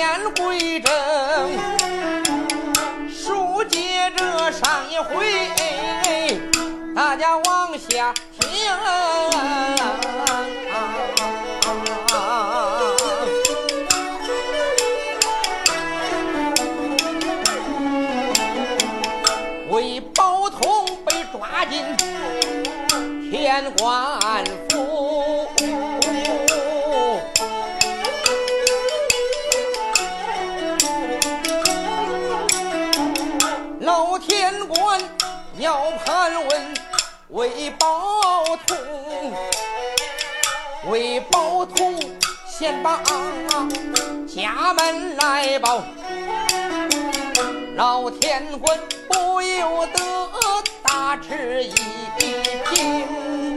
言归正，书接着上一回，大家往下听。为宝通被抓进天官官要盘问为宝通，为宝通先把家门来报。老天官不由得大吃一惊。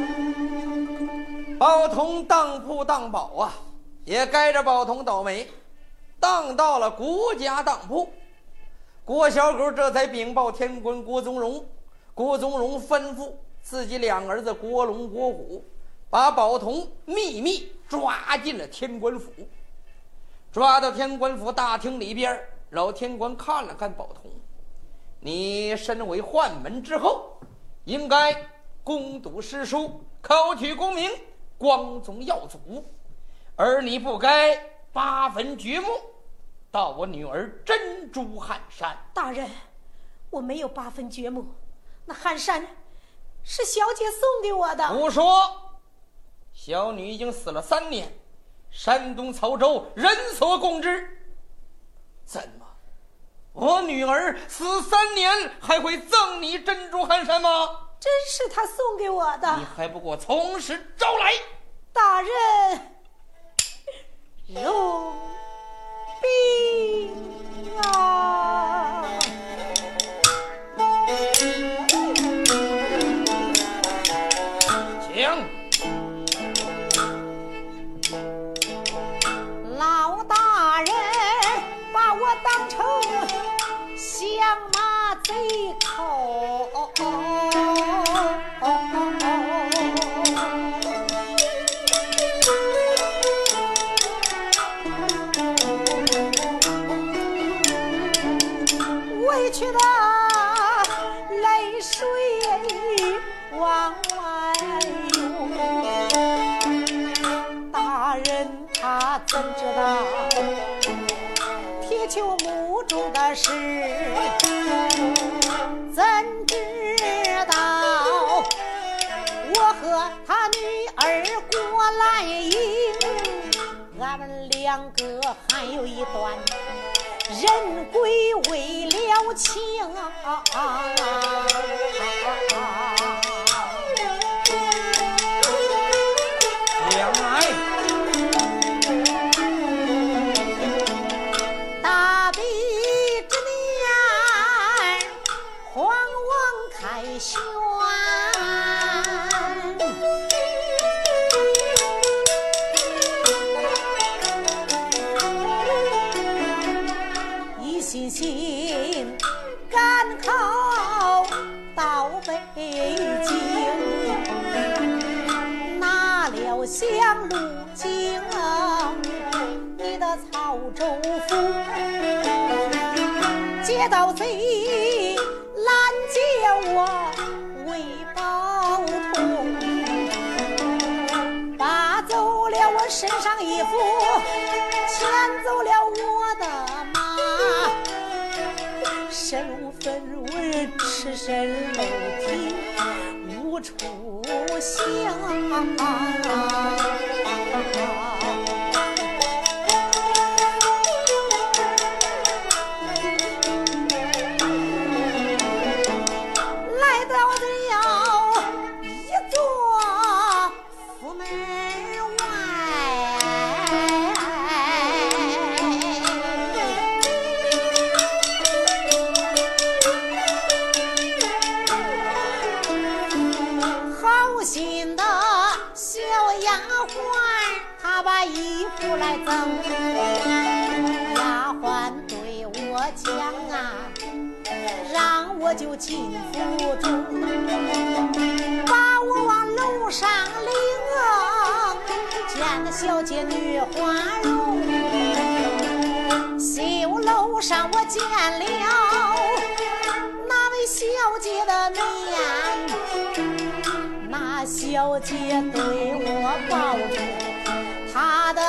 宝通当铺当宝啊，也该着宝通倒霉，当到了国家当铺。郭小狗这才禀报天官郭宗荣，郭宗荣吩咐自己两儿子郭龙、郭虎，把宝童秘密抓进了天官府。抓到天官府大厅里边，老天官看了看宝童，你身为宦门之后，应该攻读诗书，考取功名，光宗耀祖，而你不该八坟掘墓。到我女儿珍珠汗衫，大人，我没有八分掘墓，那汗衫是小姐送给我的。胡说！小女已经死了三年，山东曹州人所共知。怎么，我女儿死三年还会赠你珍珠汗衫吗？真是他送给我的。你还不给我从实招来！大人，容。兵啊！的事？怎知道我和他女儿郭兰英，俺们两个还有一段。人鬼未了情，啊身露体，无处行。进府中，把我往楼上领，见那小姐女花容。上我见了那位小姐的面，那小姐对我抱着她的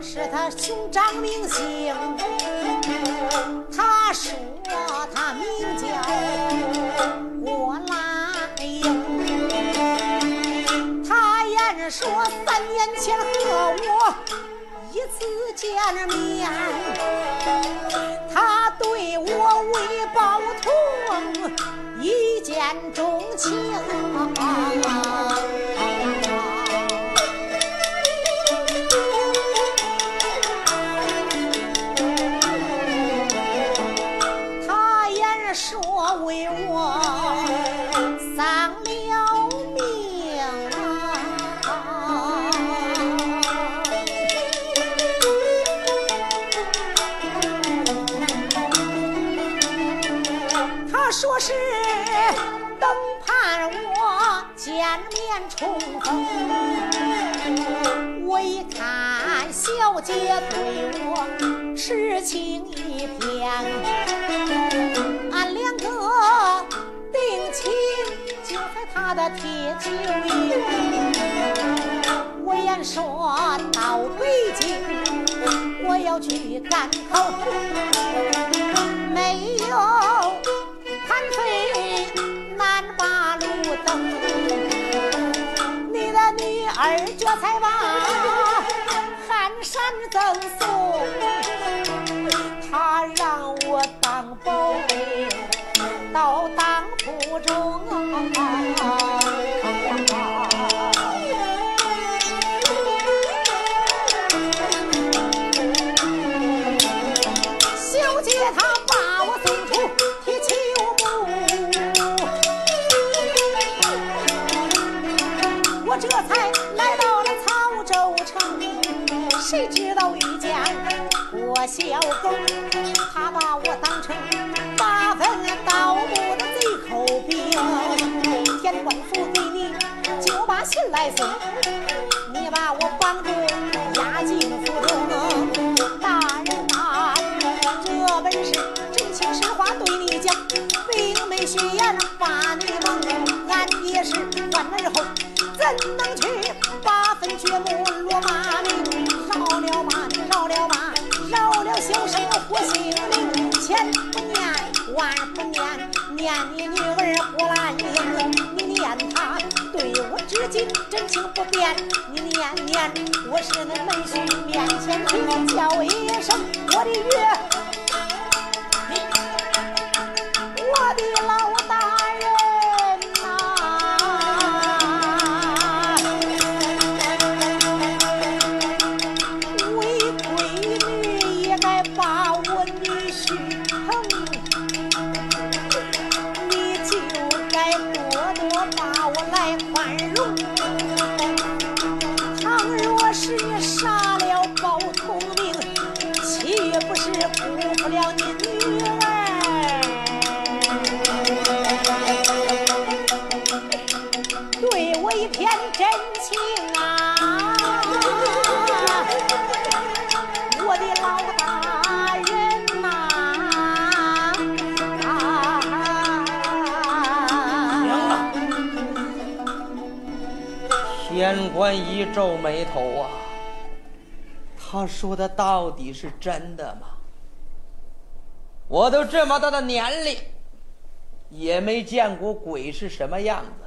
是他兄长名姓，他说他名叫郭兰英，他言说三年前和我一次见面，他对我为报同，一见钟情。面重逢，我一看小姐对我痴情一片，俺两个定情就在她的铁酒营。我言说到北京，我要去赶考，没有女儿这才把寒山赠送，他让我当保卫到当铺中。小狗，他把我当成八分盗墓的贼口兵。天官府给你就把信来送，你把我绑住押进府中。大人大人，这本是真情实话对你讲，并没虚言把你蒙。俺也是万儿后，怎能去八分掘墓落马我姓林。千不念，万不念，念你女儿郭兰英，你念她对我至今真情不变。你念念，我是恁门婿面前你叫一声我的岳，一皱眉头啊，他说的到底是真的吗？我都这么大的年龄，也没见过鬼是什么样子，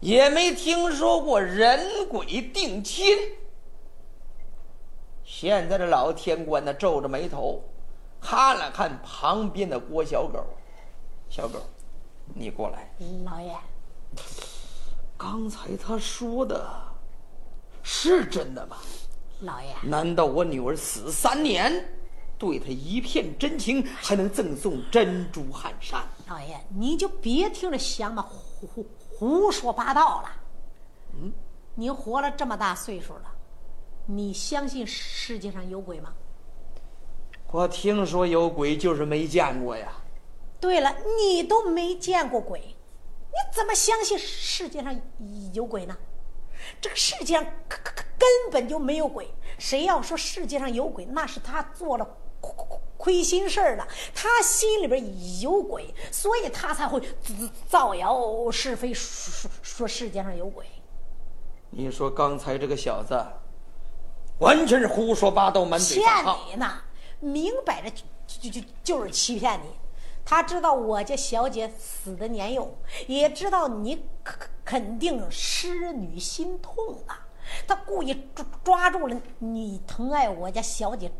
也没听说过人鬼定亲。现在这老天官呢，皱着眉头，看了看旁边的郭小狗，小狗，你过来。老爷，刚才他说的是真的吗？老爷，难道我女儿死三年，对她一片真情，还能赠送珍珠汗衫？老爷，你就别听着祥嘛胡胡胡说八道了。嗯，您活了这么大岁数了，你相信世界上有鬼吗？我听说有鬼，就是没见过呀。对了，你都没见过鬼，你怎么相信世界上有鬼呢？这个世界上根本就没有鬼。谁要说世界上有鬼，那是他做了亏亏心事儿了。他心里边有鬼，所以他才会造谣是非，说说世界上有鬼。你说刚才这个小子，完全是胡说八道，满嘴骗你呢，明摆着就就就就是欺骗你。他知道我家小姐死的年幼，也知道你肯肯定失女心痛啊。他故意抓抓住了你疼爱我家小姐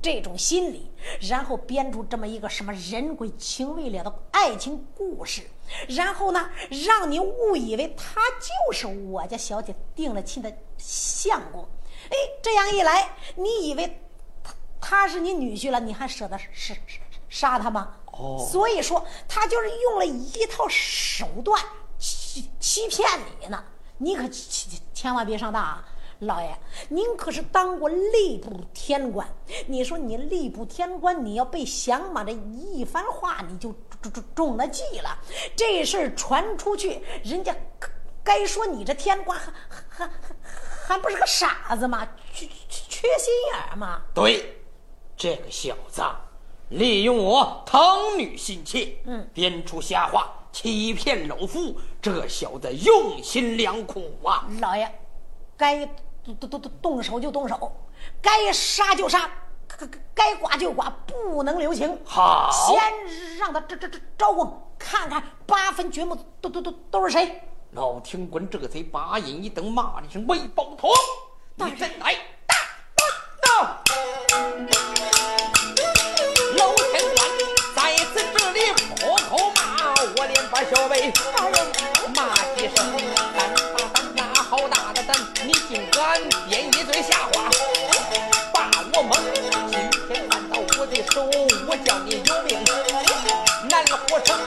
这种心理，然后编出这么一个什么人鬼情未了的爱情故事，然后呢，让你误以为他就是我家小姐定了亲的相公。哎，这样一来，你以为他他是你女婿了，你还舍得杀杀他吗？所以说，他就是用了一套手段欺欺骗你呢。你可千万别上当啊，老爷！您可是当过吏部天官，你说你吏部天官，你要被降马？这一番话你就中中中了计了。这事儿传出去，人家该说你这天官还还还还不是个傻子吗？缺缺心眼儿吗？对，这个小子。利用我疼女心切，嗯，编出瞎话欺骗老夫，这小子用心良苦啊！老爷，该动动动动手就动手，该杀就杀，该该剐就剐，不能留情。好，先让他这这这招呼，看看八分掘墓都都都都是谁。老天官这贼把眼一瞪，骂了一声：“魏宝通，你真来大闹！”小辈骂几声。胆大胆大，好大的胆！你竟敢编一堆瞎话，把我蒙！今天看到我的手，我叫你有命难活成！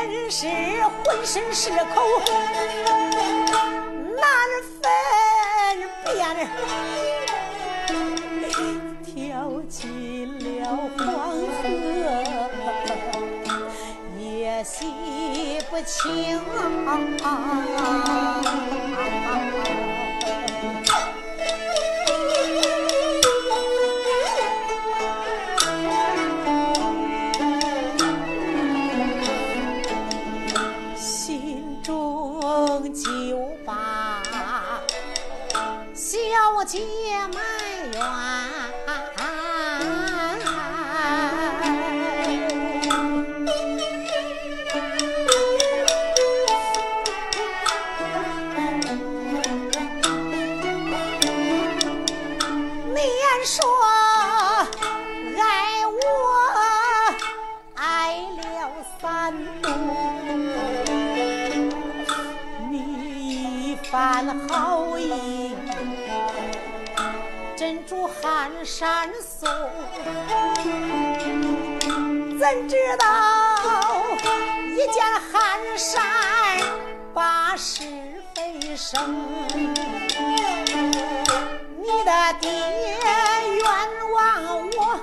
真是浑身是口难分辨，跳进了黄河也洗不清。寒山松，怎知道一见寒山把是非生？你的爹冤枉我，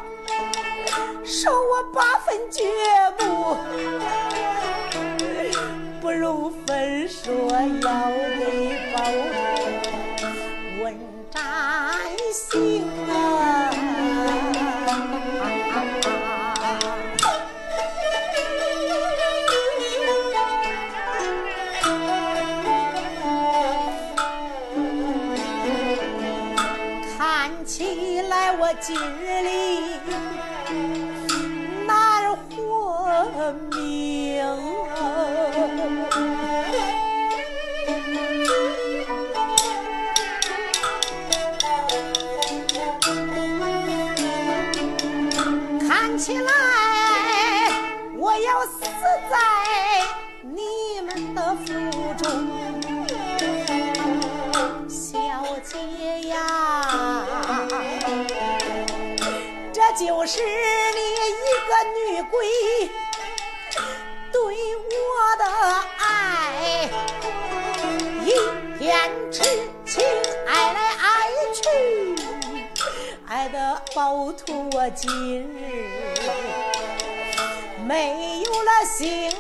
受我八分绝不，不容分说要今日里老徒，我今日没有了性命。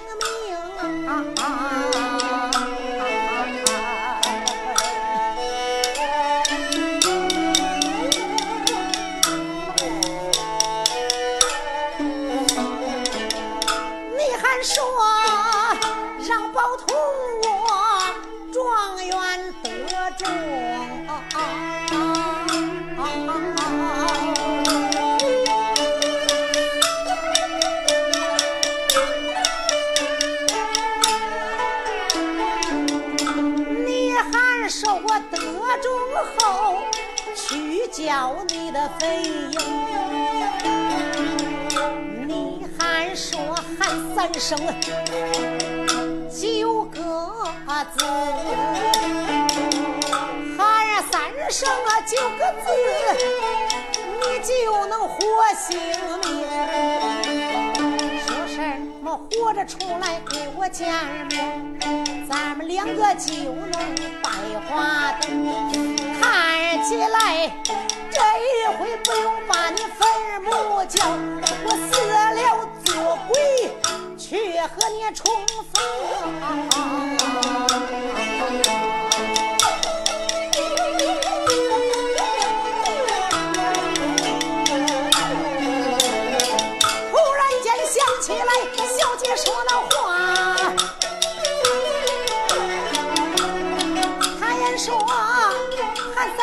去交你的费用，你还说喊三声九个字。喊三声啊九个字，你就能活性命。说什么活着出来给我见面，咱们两个就能拜花灯。起来这一回不用把你坟墓叫，我死了做鬼，去和你重逢。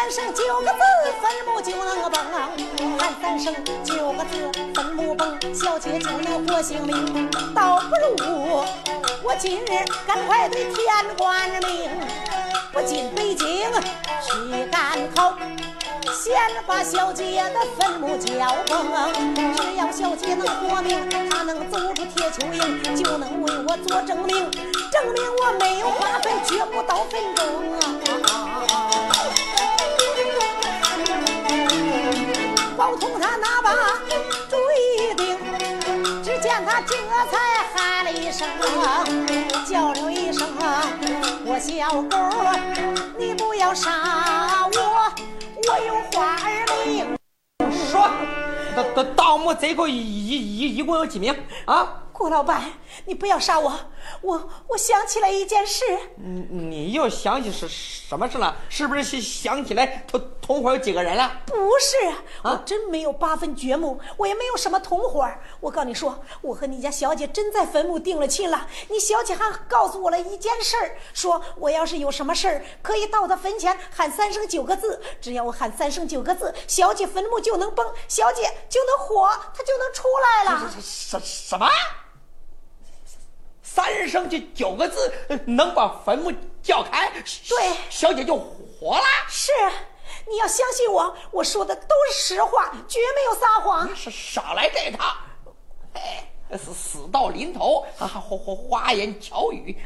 三声九个字，坟墓就能崩；喊三声九个字，坟墓崩，小姐就能活性命。倒不如我今日赶快对天官命，不进北京去赶考。先把小姐的坟墓交崩，只要小姐能活命，她能走出铁锹营，就能为我做证明，证明我没有花坟，绝不到坟中包同他拿把锥钉，只见他这才喊了一声，叫了一声，我小狗，你不要杀我，我有话儿明。说，大大盗墓贼共一一一共有几名啊？郭老板，你不要杀我，我我想起来一件事。你你又想起什什么事了？是不是想想起来同同伙有几个人了？不是，我真没有八分掘墓，我也没有什么同伙。我告你说，我和你家小姐真在坟墓定了亲了。你小姐还告诉我了一件事儿，说我要是有什么事儿，可以到她坟前喊三声九个字，只要我喊三声九个字，小姐坟墓就能崩，小姐就能活，她就能出来了。什什么？三声就九个字，能把坟墓叫开？对，小姐就活了。是，你要相信我，我说的都是实话，绝没有撒谎。是少来这套，哎，死死到临头，还花花花言巧语。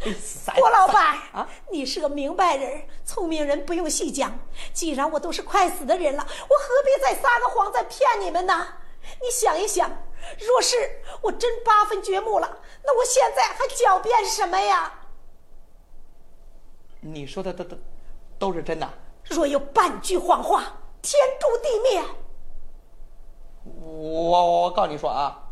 郭老板啊，你是个明白人，聪明人不用细讲。既然我都是快死的人了，我何必再撒个谎，再骗你们呢？你想一想。若是我真八分掘墓了，那我现在还狡辩什么呀？你说的都都都是真的。若有半句谎话，天诛地灭。我我告诉你说啊，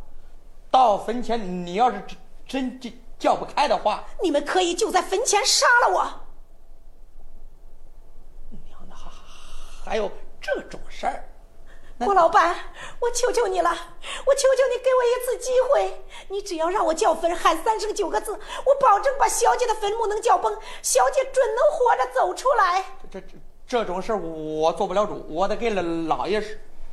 到坟前你要是真真叫不开的话，你们可以就在坟前杀了我。娘的，还还有这种事儿？郭老板，我求求你了，我求求你给我一次机会，你只要让我叫坟喊三声九个字，我保证把小姐的坟墓能叫崩，小姐准能活着走出来。这这这种事我做不了主，我得给老老爷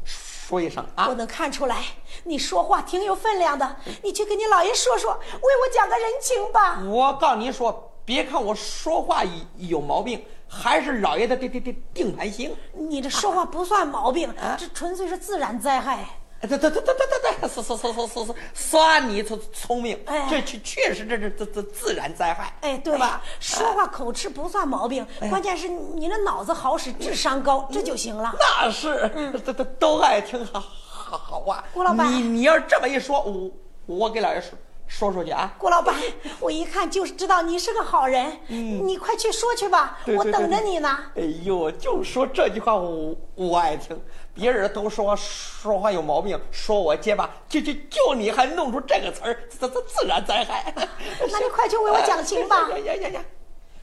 说一声啊。我能看出来，你说话挺有分量的，你去跟你老爷说说，为我讲个人情吧。我告你说，别看我说话有毛病。还是老爷的定定定定盘星。你这说话不算毛病，这纯粹是自然灾害。对对对对对对对，是是是是是是，算你聪聪明。哎，这确确实这这这这自然灾害。哎，对吧？说话口吃不算毛病，关键是你那脑子好使，智商高，这就行了。那是，都都都爱听好好好话。郭老板，你你要这么一说，我我给老爷说。说出去啊，郭老板，我一看就是知道你是个好人。嗯，你快去说去吧，我等着你呢。哎呦，就说这句话我我爱听，别人都说说话有毛病，说我结巴，就就就你还弄出这个词儿，这这自然灾害。那你快去为我讲情吧。呀呀呀呀！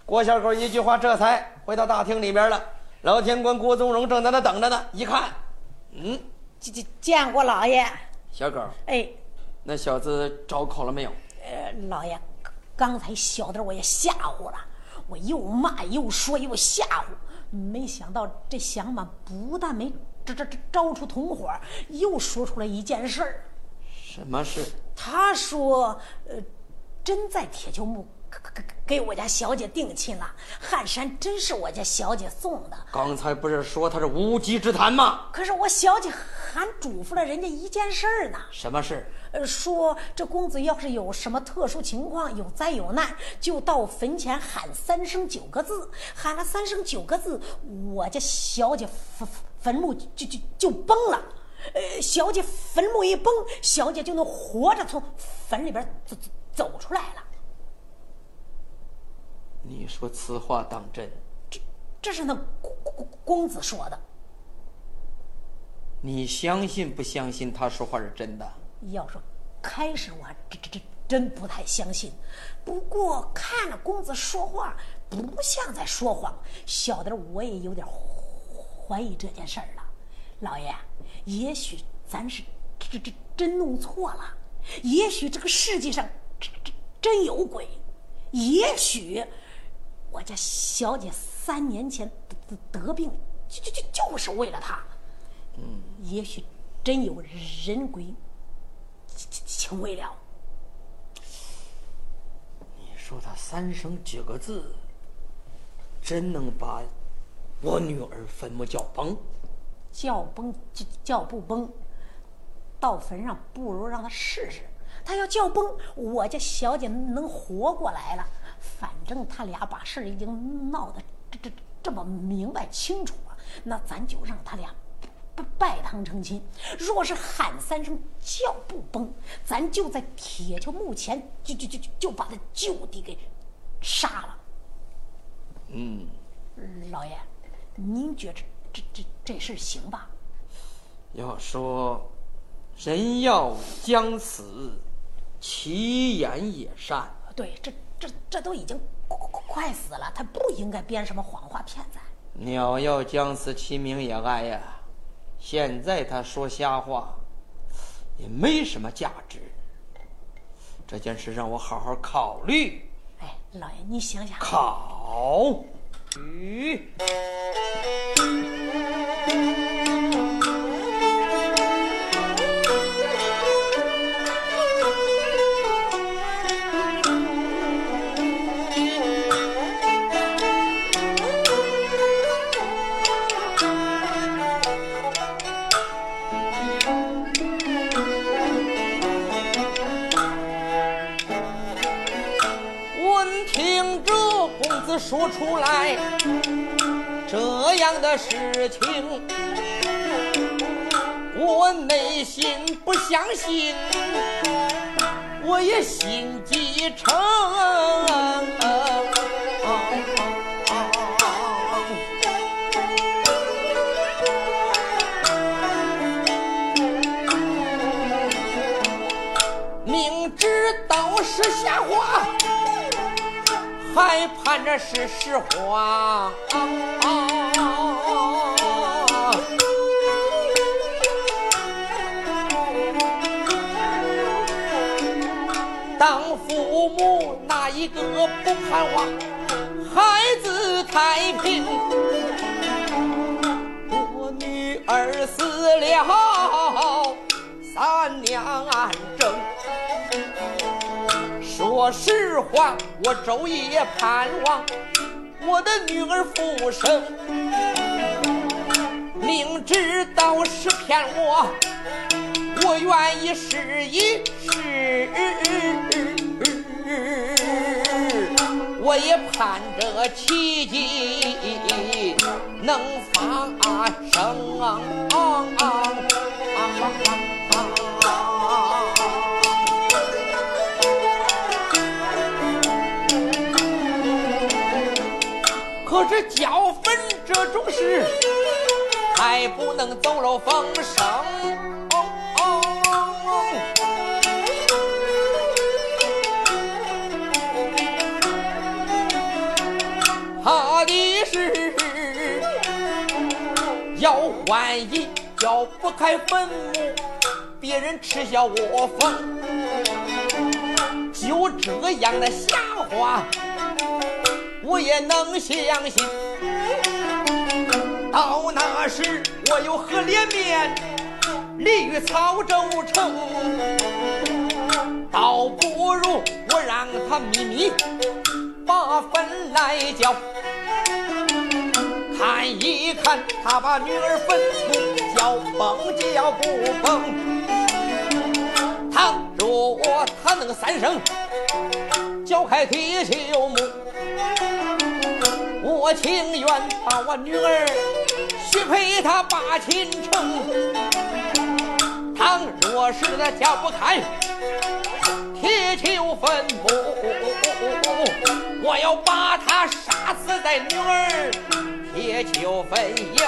郭小狗一句话，这才回到大厅里边了。老天官郭宗荣正在那等着呢，一看，嗯，见见见过老爷。小狗，哎。那小子招考了没有？呃，老爷，刚才小的我也吓唬了，我又骂又说又吓唬，没想到这响马不但没这这这招出同伙，又说出来一件事儿。什么事？他说，呃，真在铁锹木。给给我家小姐定亲了，汗衫真是我家小姐送的。刚才不是说他是无稽之谈吗？可是我小姐还嘱咐了人家一件事儿呢。什么事？呃，说这公子要是有什么特殊情况，有灾有难，就到坟前喊三声九个字，喊了三声九个字，我家小姐坟坟墓就就就崩了。呃，小姐坟墓一崩，小姐就能活着从坟里边走走走出来了。你说此话当真？这这是那公公公子说的。你相信不相信他说话是真的？要说开始我还这这这真不太相信，不过看着公子说话不像在说谎，小的我也有点怀疑这件事儿了。老爷，也许咱是这这真弄错了，也许这个世界上真真真有鬼，也许。我家小姐三年前得得病，就就就就是为了他。嗯，也许真有人鬼情未了。你说他三声几个字，真能把我女儿坟墓叫崩？叫崩叫叫不崩，到坟上不如让他试试。他要叫崩，我家小姐能活过来了。反正他俩把事儿已经闹得这这这么明白清楚了，那咱就让他俩拜堂成亲。若是喊三声叫不崩，咱就在铁锹墓前就就就就就把他就地给杀了。嗯，老爷，您觉着这这这事行吧？要说人要将死，其言也善。对，这这这都已经快快快死了，他不应该编什么谎话骗咱。鸟要将死，其鸣也哀呀。现在他说瞎话，也没什么价值。这件事让我好好考虑。哎，老爷，你想想。考虑。说出来这样的事情，我内心不相信，我也心急成。明知道是瞎话。还盼着是实话。当父母哪一个不盼望孩子太平？我女儿死了，说实话，我昼夜盼望我的女儿复生，明知道是骗我，我愿意试一试。我也盼着奇迹能发生。是交坟这种事，还不能走漏风声。他的是要换银，要不开坟墓，别人耻笑我疯。就这样的瞎话。我也能相信，到那时我有何脸面立于曹州城？倒不如我让他秘密把坟来交，看一看他把女儿坟墓交崩叫不崩。倘若他能三声叫开铁锈墓。我情愿把我女儿许配他把亲成。倘若是他叫不开铁球坟墓，我要把他杀死在女儿铁球坟茔。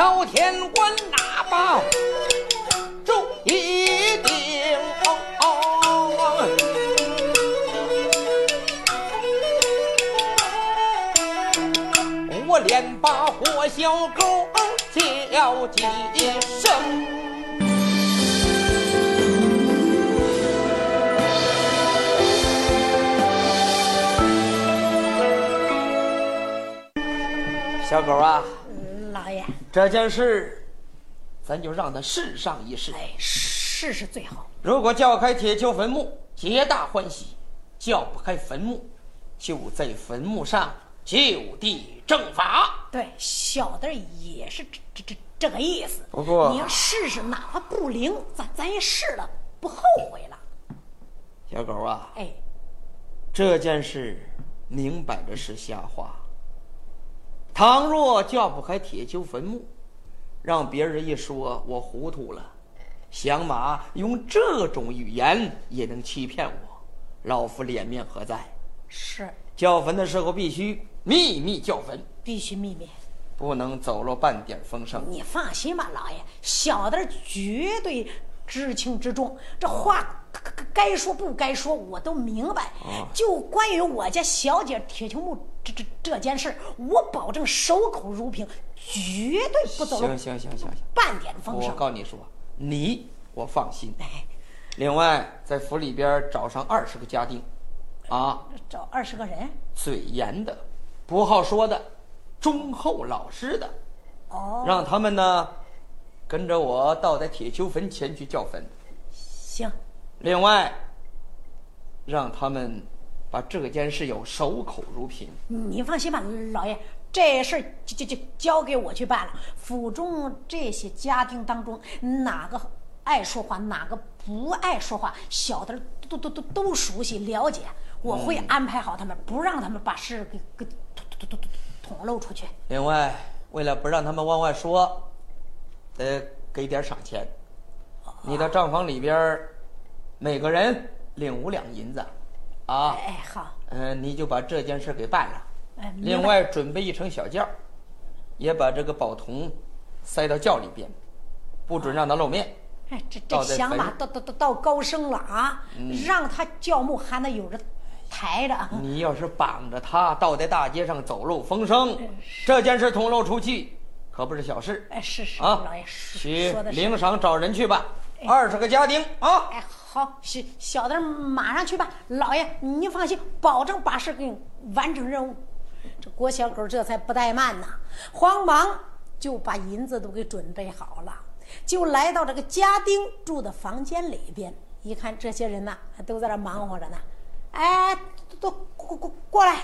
老天官哪把？一定，我连把活小狗叫几声。小狗啊，这件事。咱就让他试上一试，哎，试试最好。如果叫开铁锹坟墓，皆大欢喜；叫不开坟墓，就在坟墓上就地正法。对，小的也是这这这这个意思。不过你要试试，哪怕不灵，咱咱也试了，不后悔了。小狗啊，哎，这件事明摆着是瞎话。倘若叫不开铁锹坟墓，让别人一说，我糊涂了。响马用这种语言也能欺骗我，老夫脸面何在？是叫坟的时候必须秘密叫坟，必须秘密。不能走漏半点风声。你放心吧，老爷，小的绝对知情知重，这话该说不该说我都明白。就关于我家小姐铁球木这这这件事，我保证守口如瓶，绝对不走漏行行行行行，半点风我声。告你说，你我放心。哎，另外，在府里边找上二十个家丁，啊，找二十个人，嘴严的，不好说的，忠厚老实的，哦，让他们呢跟着我到在铁球坟前去叫坟。行，另外，让他们把这件事有守口如瓶。你放心吧，老爷，这事儿就就就交给我去办了。府中这些家丁当中，哪个爱说话，哪个不爱说话，小的都都都都熟悉了解。我会安排好他们，不让他们把事给给捅捅捅捅捅漏出去。另外，为了不让他们往外说，得给点赏钱。你的账房里边儿，每个人领五两银子，啊，哎，好，嗯、你就把这件事给办了。哎，另外，准备一乘小轿，也把这个宝童塞到轿里边，不准让他露面。哎，这这响马坟到到到到高升了啊！让他轿木还能有人抬着。你要是绑着他倒在大街上走漏风声，这件事捅漏出去，可不是小事哎，是是，啊老爷！说去。领赏找人去吧，二十个家丁啊！哎，好，好小小的马上去办。老爷，您放心，保证把事给你完成任务。这郭小狗这才不怠慢呐，慌忙就把银子都给准备好了，就来到这个家丁住的房间里边。一看这些人呐，都在那忙活着呢。哎，都都过过过来，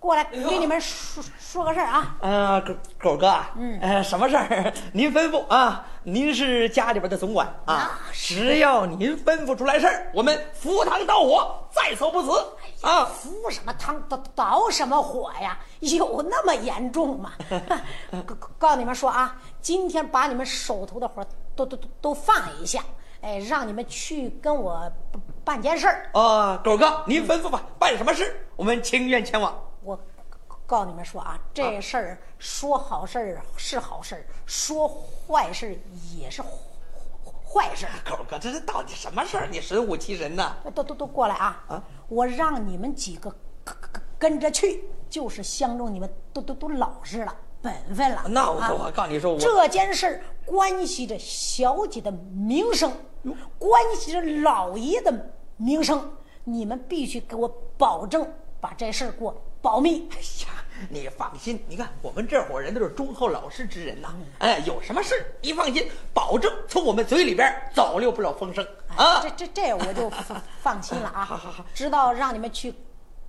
过来，给你们说说个事儿啊。啊，狗狗哥，嗯，呃，什么事儿？您吩咐啊！您是家里边的总管啊，只要您吩咐出来事儿，我们赴汤蹈火，在所不辞啊！赴什么汤蹈蹈什么火呀？有那么严重吗？告告你们说啊，今天把你们手头的活都都都都放一下，哎，让你们去跟我办办件事儿。啊，狗哥，您吩咐吧，办什么事，我们情愿前往。我告诉你们说啊，这事儿说好事儿是好事儿，说坏事儿也是坏坏事儿。狗哥，这是到底什么事儿？你神乎其神呐！都都都过来啊！啊我让你们几个跟着去，就是相中你们都都都老实了，本分了。那我啊我告诉你说，这件事儿关系着小姐的名声，关系着老爷的名声，你们必须给我保证把这事儿给我保密。哎呀，你放心，你看我们这伙人都是忠厚老实之人呐。哎，有什么事你放心，保证从我们嘴里边走溜不了风声啊这！这这我就放放心了啊！好好好知道让你们去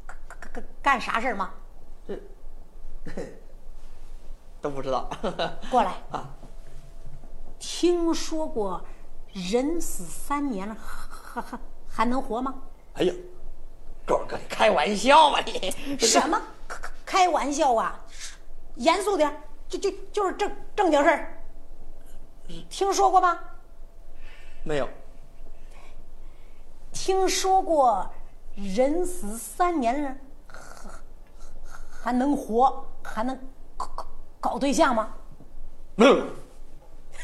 干干干啥事儿吗？都不知道 过来啊！听说过人死三年了还还还能活吗？哎呀，你开玩笑吧你？什么开开玩笑啊？严肃点，就就就是正正经事儿。听说过吗？没有？听说过人死三年了还还能活，还能搞搞搞对象吗？没有。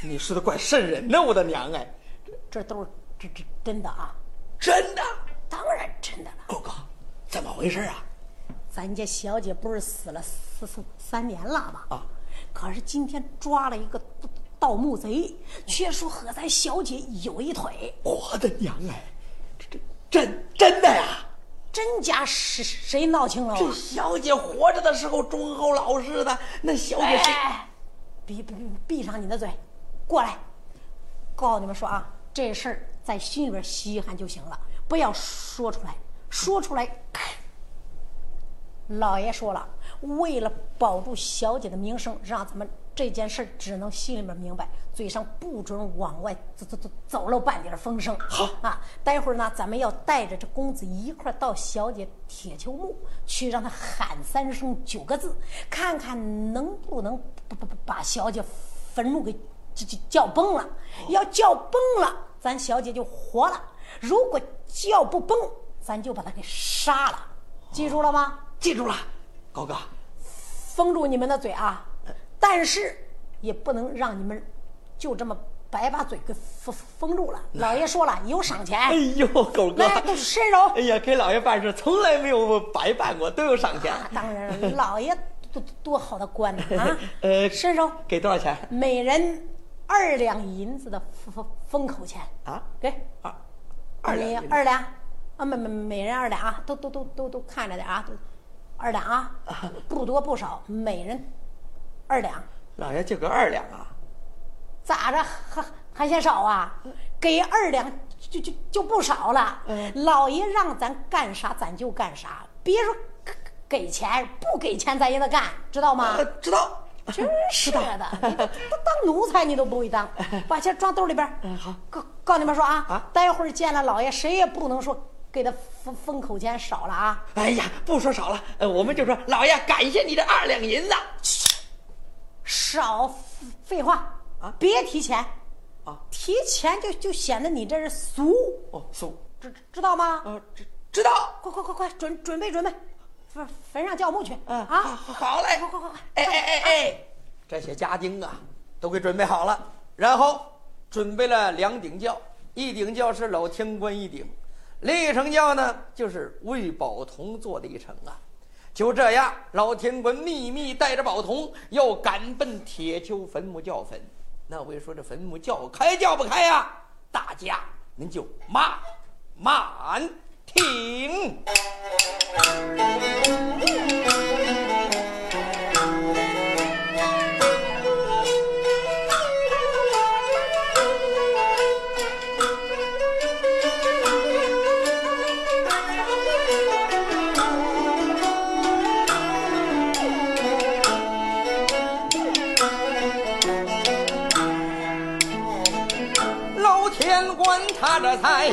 你说的怪瘆人呢，我的娘哎！这都是这这真的啊！真的，怎么回事啊？咱家小姐不是死了四四三年了吗？啊！可是今天抓了一个盗盗墓贼，却说和咱小姐有一腿，我的娘哎！这这真真的呀！真假谁谁闹清了啊？这小姐活着的时候忠厚老实的，那小姐谁？哎，闭闭闭闭上你的嘴，过来！告诉你们说啊，这事儿在心里边稀罕就行了，不要说出来，说出来。老爷说了，为了保住小姐的名声，让咱们这件事只能心里面明白，嘴上不准往外走走走走漏半点风声。好啊，待会儿呢，咱们要带着这公子一块儿到小姐铁球墓去，让他喊三声九个字，看看能不能把把把把小姐坟墓给叫叫叫崩了。要叫崩了，咱小姐就活了；如果叫不崩，咱就把他给杀了。记住了吗？记住了，高哥，封住你们的嘴啊！但是也不能让你们就这么白把嘴给封封住了。老爷说了，有赏钱。哎呦，狗哥，来，都伸手。哎呀，给老爷办事从来没有白办过，都有赏钱。啊当然了，老爷多多好的官呢啊！呃伸手，给多少钱每人二两银子的封封封口钱。啊？给二二两银子二两啊，每每每人二两啊，都都都都都看着点啊，都二两啊，不多不少，每人二两。老爷就给二两啊？咋着还还嫌少啊？给二两就就就不少了。老爷让咱干啥咱就干啥，别说给给钱，不给钱咱也得干，知道吗呃？知道。真是的，你都都当奴才你都不会当，把钱装兜里边。嗯好告告诉你们说啊，啊待会儿见了老爷，谁也不能说给他封封口钱少了啊。哎呀，不说少了，呃，我们就说老爷感谢你这二两银子。少废话啊别提钱啊，提钱就就显得你这是俗，哦，俗，知知道吗？呃，知知道。快快快快，准准备准备，坟坟上叫墓去。嗯啊，好好嘞，快快快快哎哎哎哎，这些家丁啊，都给准备好了，然后准备了两顶轿，一顶轿是老天官一顶，另一乘轿呢就是为宝同做的一程啊。就这样，老天官秘密带着宝同要赶奔铁丘坟墓叫坟。那位说这坟墓叫开叫不开呀、大家您就慢慢听。管他这才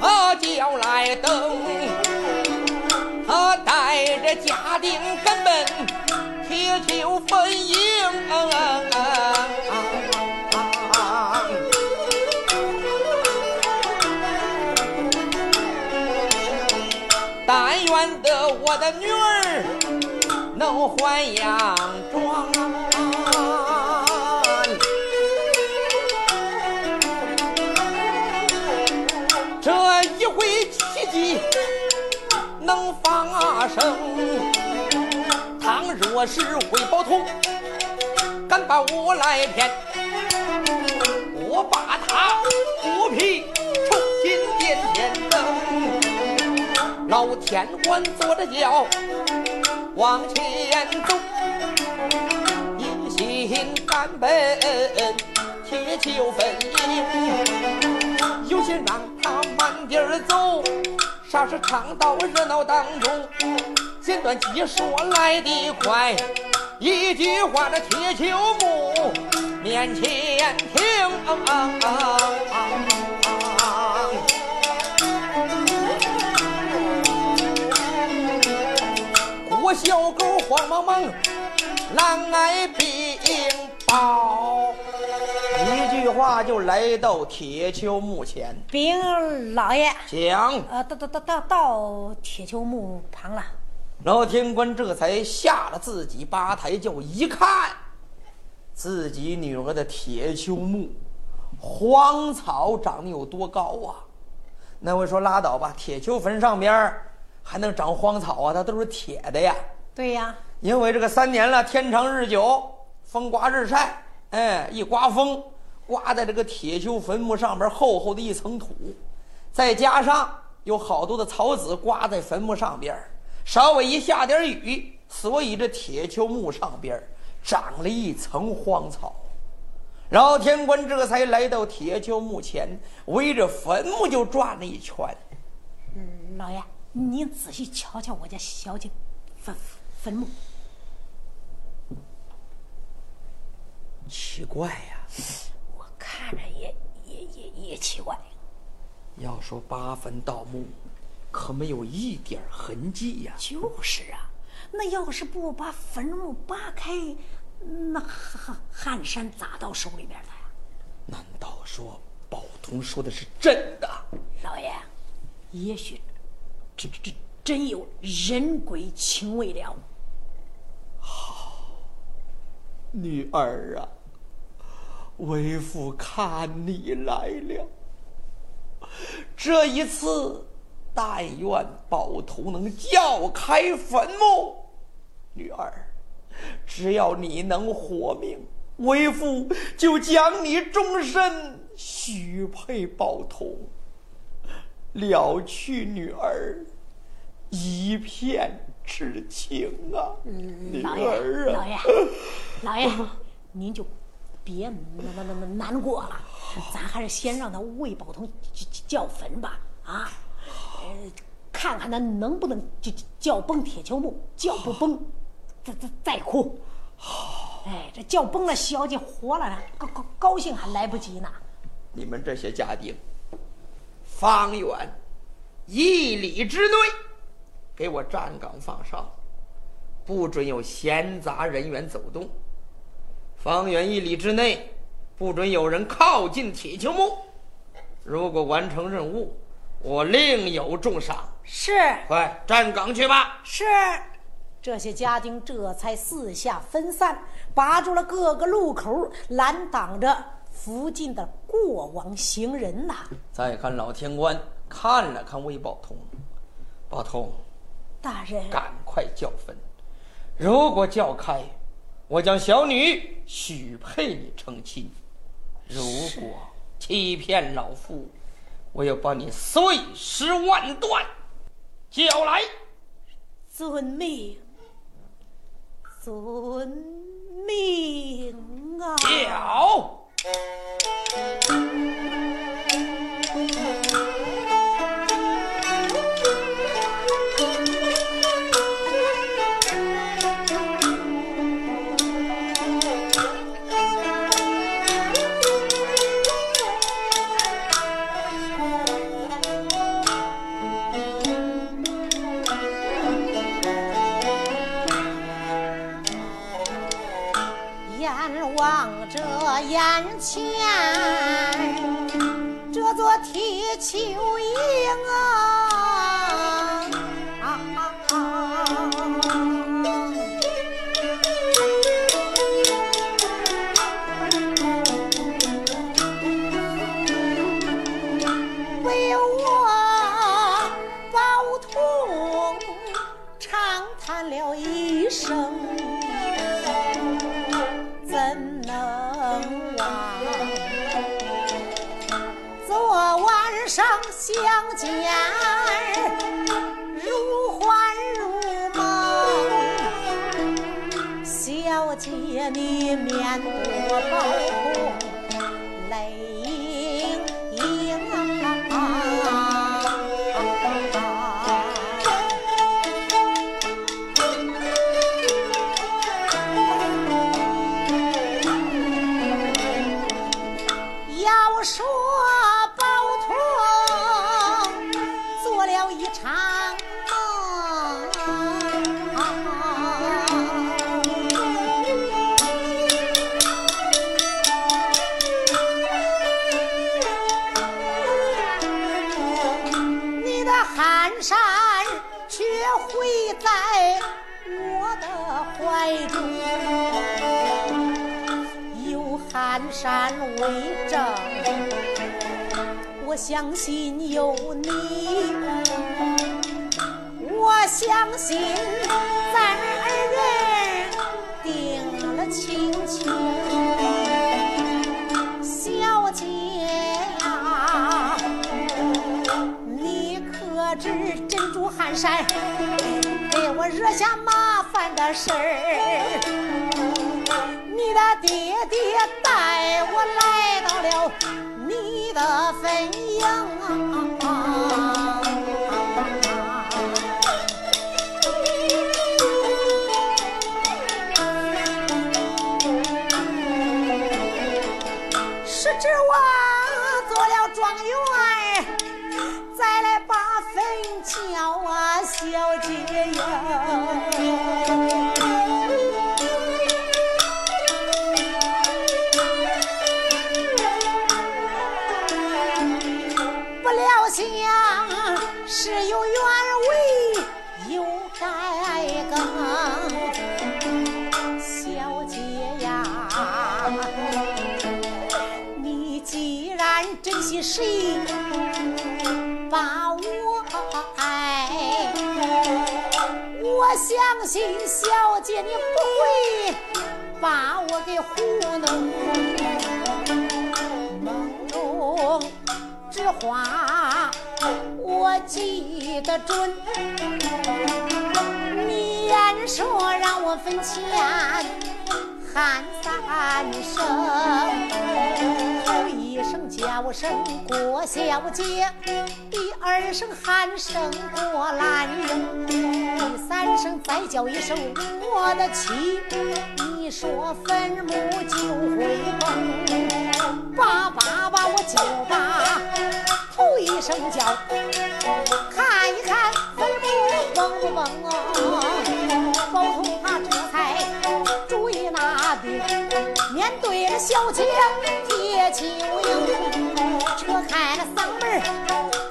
把轿来登，他带着家丁根本铁球坟茔。但愿得我的女儿能还阳我是回宝通敢把我来骗，我把他剥皮抽筋点点灯。老天官坐着轿往前走，一心赶奔铁球坟茔。有心让他慢点走，啥是唱到热闹当中，简短记说来得快，一句话这铁球木面前听。郭小狗慌忙忙，来挨禀报。一句话就来到铁球墓前，禀老爷，讲呃，到到到到到铁球墓旁了。老天官这才下了自己八抬轿，一看自己女儿的铁球墓，荒草长得有多高啊！那位说拉倒吧，铁锹坟上边儿还能长荒草啊？它都是铁的呀。对呀，因为这个三年了，天长日久，风刮日晒，哎，一刮风，刮在这个铁锹坟墓上边厚厚的一层土，再加上有好多的草籽刮在坟墓上边儿，稍微一下点雨，所以这铁球墓上边长了一层荒草。老天官这才来到铁球墓前，围着坟墓就转了一圈。嗯，老爷，您仔细瞧瞧我家小姐坟坟墓。奇怪呀，我看着也也也也奇怪。要说八坟盗墓，可没有一点痕迹呀。就是啊，那要是不把坟墓扒开，那汉汉山咋到手里边的呀？难道说宝通说的是真的？老爷，也许这这真有人鬼情未了。好，女儿啊。为父看你来了，这一次，但愿宝图能叫开坟墓。女儿，只要你能活命，为父就将你终身许配宝图，了去女儿一片痴情啊！女儿啊，老爷，老爷，您就。别那那那那难过了，咱还是先让他为宝通叫坟吧啊！呃，看看他能不能叫叫崩铁锹木，叫不崩，再再再哭。哎，这叫崩了，小姐活了，高高高兴还来不及呢。你们这些家丁，方圆一里之内，给我站岗放哨，不准有闲杂人员走动。方圆一里之内，不准有人靠近铁锹木。如果完成任务，我另有重赏。是，快站岗去吧。是，这些家丁这才四下分散，把住了各个路口，拦挡着附近的过往行人呐。再看老天官看了看魏宝通，宝通，大人，赶快叫坟。如果叫开。我将小女许配你成亲，如果欺骗老夫，我要把你碎尸万段。叫来，遵命，遵命啊！叫。眼前这座铁桥好。为证，我相信有你，我相信咱二人定了亲情。小姐呀，你可知珍珠汗衫给我惹下麻烦的事儿？你的爹爹带我来的飞扬。谁，把我爱，我相信小姐你不会把我给糊弄。梦中之话我记得准，你言说让我分钱喊三，声。叫声郭小姐，第二声喊声郭兰英，第三声再叫一声我的妻。你说坟墓就会崩，叭叭叭我就把头一声叫，看一看坟墓崩不崩哦。对着小姐铁秋英，扯开了嗓门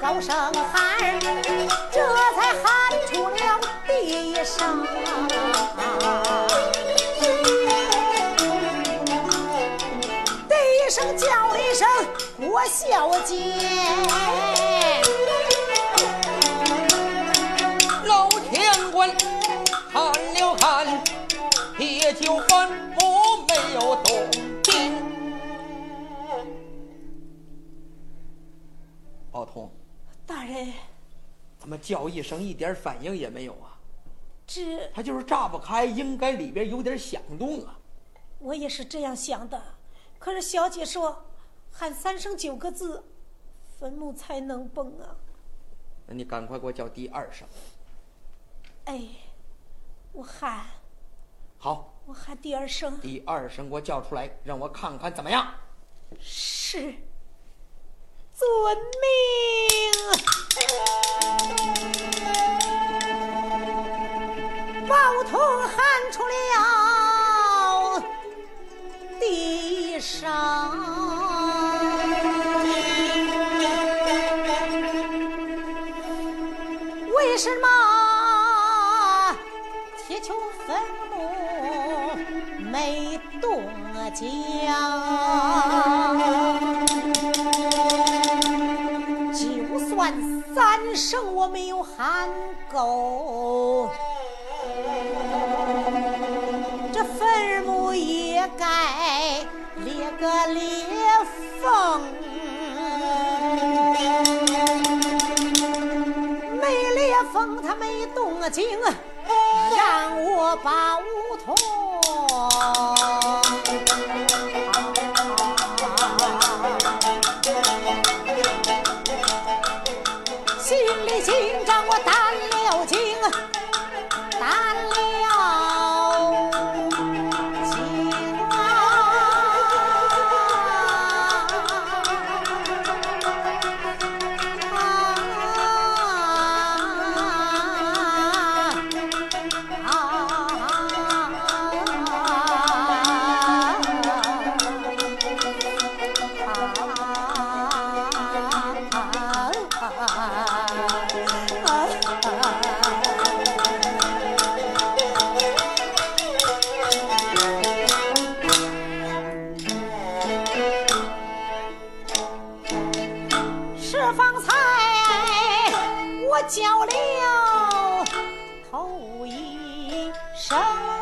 高声喊，这才喊出了第一声。第一声叫一声郭小姐，老天官看了看，铁酒坟墓没有动静。宝通，大人，怎么叫一声一点反应也没有啊？这他就是炸不开，应该里边有点响动啊。我也是这样想的。可是小姐说喊三声九个字，坟墓才能崩啊！那你赶快给我叫第二声。哎，我喊，好，我喊第二声第二声给我叫出来，让我看看怎么样。是遵命。宝通喊出了第一声。为什么将？就算三声我没有喊够。这坟墓也该裂个裂缝，没裂缝，它没动静，让我把梧桐。一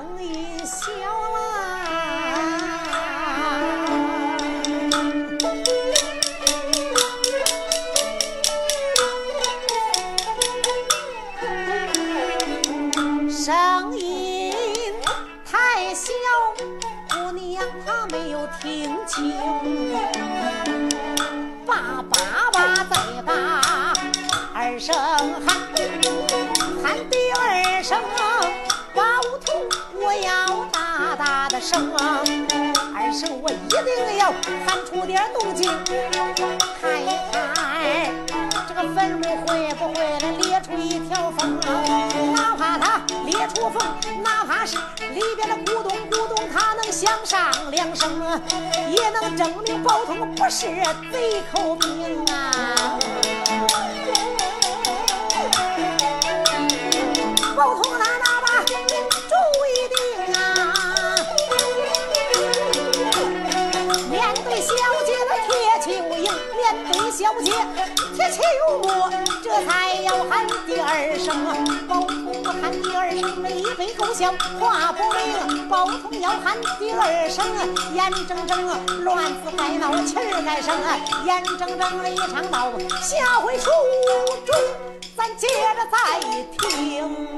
等你笑了。声，二声我一定要喊出点动静，看一看这个坟墓会不会来裂出一条缝，哪怕它裂出缝，哪怕是里边的咕咚咕咚，它能响上两声，也能证明包头不是贼寇命啊。小姐铁起油，这才要喊第二声，包同喊第二声，一杯狗笑话不明，包同要喊第二声，眼睁睁乱子该闹气儿该生，眼睁睁一场闹，下回书中咱接着再听。